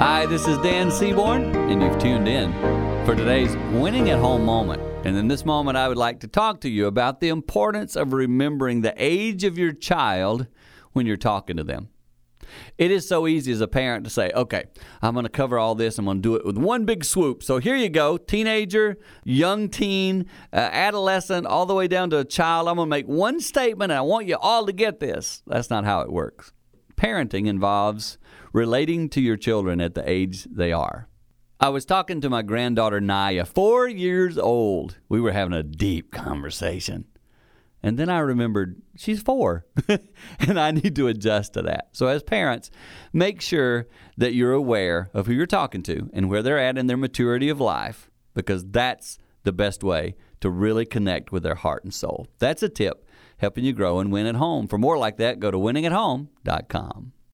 Hi, this is Dan Seaborn, and you've tuned in for today's Winning at Home moment. And in this moment, I would like to talk to you about the importance of remembering the age of your child when you're talking to them. It is so easy as a parent to say, okay, I'm going to cover all this. I'm going to do it with one big swoop. So here you go teenager, young teen, uh, adolescent, all the way down to a child. I'm going to make one statement and I want you all to get this. That's not how it works. Parenting involves relating to your children at the age they are. I was talking to my granddaughter Naya, four years old. We were having a deep conversation. And then I remembered she's four and I need to adjust to that. So, as parents, make sure that you're aware of who you're talking to and where they're at in their maturity of life because that's the best way to really connect with their heart and soul. That's a tip helping you grow and win at home. For more like that, go to winningathome.com.